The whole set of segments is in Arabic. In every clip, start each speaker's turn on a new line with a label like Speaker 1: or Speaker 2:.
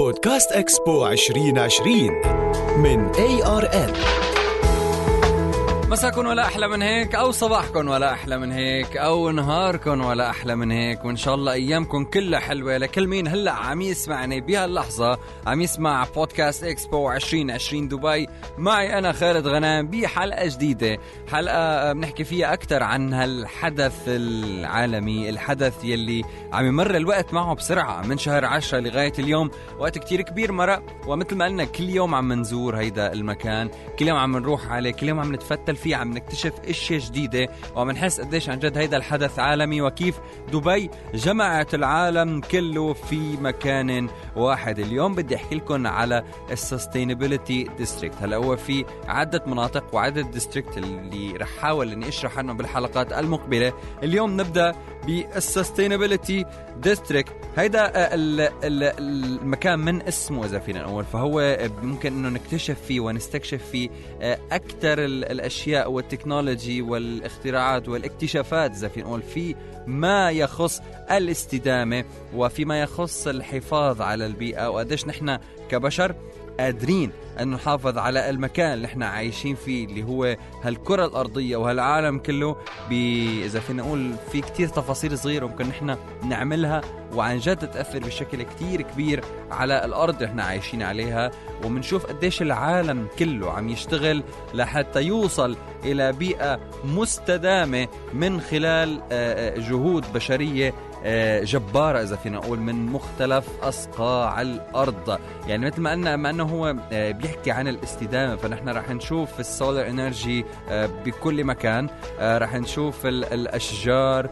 Speaker 1: بودكاست إكسبو 2020 من ARN
Speaker 2: مساكم ولا أحلى من هيك أو صباحكم ولا أحلى من هيك أو نهاركم ولا أحلى من هيك وإن شاء الله ايامكم كلها حلوة لكل مين هلأ عم يسمعني بهاللحظة عم يسمع بودكاست إكسبو 2020 دبي. معي أنا خالد غنام بحلقة جديدة حلقة بنحكي فيها أكثر عن هالحدث العالمي الحدث يلي عم يمر الوقت معه بسرعة من شهر 10 لغاية اليوم. وقت كتير كبير مرق ومثل ما قلنا كل يوم عم نزور هيدا المكان كل يوم عم نروح عليه كل يوم عم نتفتل فيه عم نكتشف إشياء جديدة وعم نحس قديش عن جد هيدا الحدث عالمي وكيف دبي جمعت العالم كله في مكان واحد. اليوم بدي أحكي لكم على ال sustainability district. هلا هو في عدة مناطق وعدة district اللي رح حاول إني أشرح عنهم بالحلقات المقبلة. اليوم نبدأ بال sustainability district هيدا ال- المكان من اسمه إذا فينا نقول. فهو ممكن إنه نكتشف فيه ونستكشف فيه أكثر الأشياء وال technology والاختراعات والاكتشافات إذا فينا نقول في ما يخص الاستدامة وفيما يخص الحفاظ على البيئة. وقديش نحن كبشر قادرين أن نحافظ على المكان اللي إحنا عايشين فيه اللي هو هالكرة الأرضية وهالعالم كله. إذا فينا نقول في كتير تفاصيل صغيرة ممكن نحن نعملها وعن جد تأثر بشكل كتير كبير على الأرض اللي إحنا عايشين عليها. ومنشوف قديش العالم كله عم يشتغل لحتى يوصل إلى بيئة مستدامة من خلال آه، آه، جهود بشرية آه، جبارة إذا فينا نقول من مختلف أصقاع الأرض. يعني مثل ما قلنا ما أنه هو بيحكي عن الاستدامة. فنحن رح نشوف السولار إنرجي بكل مكان. رح نشوف ال- الأشجار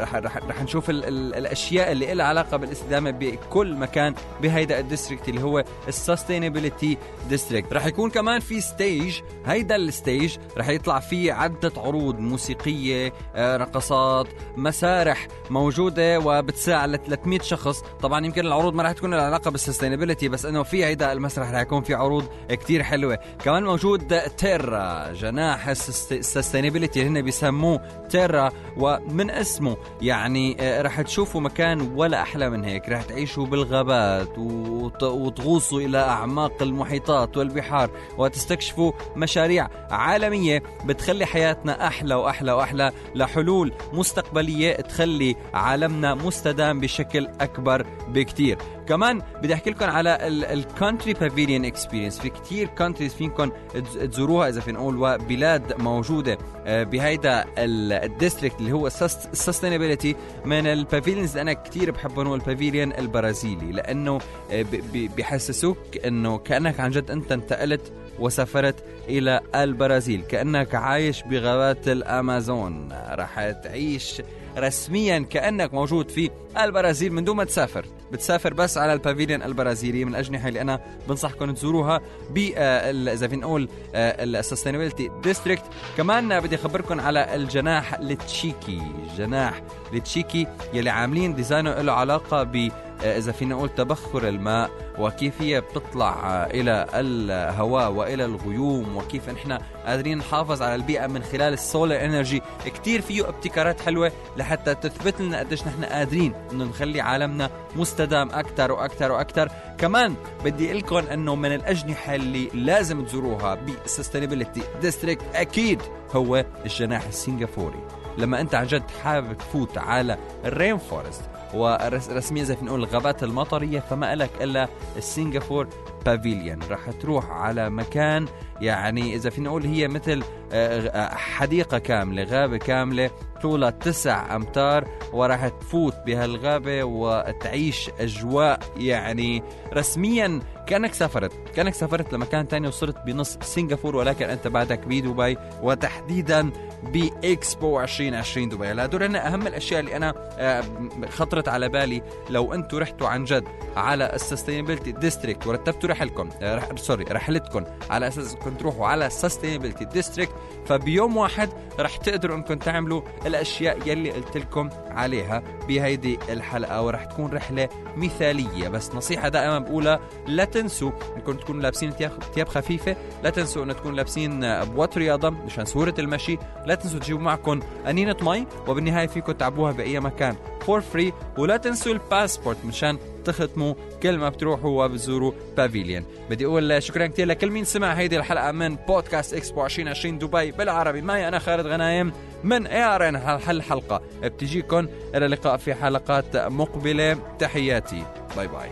Speaker 2: رح, رح, رح نشوف ال ال الأشياء اللي لها علاقة بالاستدامة بكل مكان بهيدا ال district اللي هو ال sustainability district. رح يكون كمان في stage هيدا ال stage رح يطلع فيه عدة عروض موسيقية آه، رقصات مسارح موجودة وبتساع ل 300 شخص. طبعا يمكن العروض ما رح تكون لها علاقة بال sustainability بس إنه في هيدا المسرح رح يكون في عروض كتير حلوة. كمان موجود تيرا جناح السستينابيلتي هن بيسموه تيرا ومن اسمه يعني آه، رح تشوفوا مكان ولا أحلى من هيك. رح تعيشوا بالغابات وت- وتغوصوا إلى أعماق المحيطات والبحار وتستكشفوا مشاريع عالمية بتخلي حياتنا أحلى وأحلى وأحلى لحلول مستقبلية تخلي عالمنا مستدام بشكل أكبر بكتير. كمان بدي أحكي لكم على ال country pavilion experience في كتير countries فيكم تز- تزوروها إذا فينا نقول وبلاد موجودة. آه، بهيدا ال district اللي هو ال sustainability من ال pavilions اللي أنا كتير بحبهم هو ال pavilion البرازيلي. لأنه آه، ب- ب- بيحسسوك إنه كأنك عن جد أنت انتقلت وسافرت إلى البرازيل. كأنك عايش بغابات الأمازون. رح تعيش رسميا كأنك موجود في البرازيل من دون ما تسافر. بتسافر بس على ال pavilion البرازيلي. من الأجنحة اللي أنا بنصحكم تزوروها ب آه، إذا فينا نقول ال sustainability district كمان آه، بدي أخبركم على الجناح التشيكي الجناح التشيكي يلي عاملين design ه له علاقة ب إذا فينا نقول تبخر الماء وكيف هي بتطلع إلى الهواء وإلى الغيوم وكيف نحن قادرين نحافظ على البيئة من خلال ال solar energy. كتير فيه ابتكارات حلوة لحتى تثبت لنا قديش نحن قادرين إنه نخلي عالمنا مستدام أكثر وأكثر وأكثر كمان بدي أقول لكم إنه من الأجنحة اللي لازم تزوروها بال sustainability district أكيد هو الجناح السنغافوري. لما انت عن جد حابب تفوت على ال rain forest ورسميا زي نقول الغابات المطرية فما لك إلا ال Singapore pavilion. راح تروح على مكان يعني إذا فينا نقول هي مثل آه، آه، حديقة كاملة غابة كاملة طولها تسع أمتار وراح تفوت بهالغابة وتعيش أجواء يعني رسميا كأنك سافرت كأنك سافرت لمكان تاني وصرت بنص سنغافور ولكن أنت بعدك بدبي وتحديدا بإكسبو 2020 دبي. هلا هدول هن أهم الأشياء اللي أنا آه، خطرت على بالي لو أنتم رحتوا عن جد على ال sustainability district ورتبتوا رحلكم رح sorry رحلتكم على أساس انكم تروحوا على ال sustainability district فبيوم واحد رح تقدروا انكم تعملوا الأشياء يلي قلت لكم عليها بهيدي الحلقة ورح تكون رحلة مثالية. بس نصيحة دائما بقولها لا تنسوا انكم تكونوا لابسين ثياب خفيفة لا تنسوا انه تكونوا لابسين بوط رياضة مشان سهولة المشي لا تنسوا تجيبوا معكم أنينة مي وبالنهاية فيكم تعبوها بأي مكان for free ولا تنسوا الباسبورت مشان تختموا كل ما بتروحوا وبتزوروا pavilion. بدي أقول شكرا كثير لكل مين سمع هيدي الحلقة من بودكاست إكسبو 2020 دبي بالعربي. معي أنا خالد غنام من ARN هالحلقة. بتجيكم إلى اللقاء في حلقات مقبلة. تحياتي. bye bye.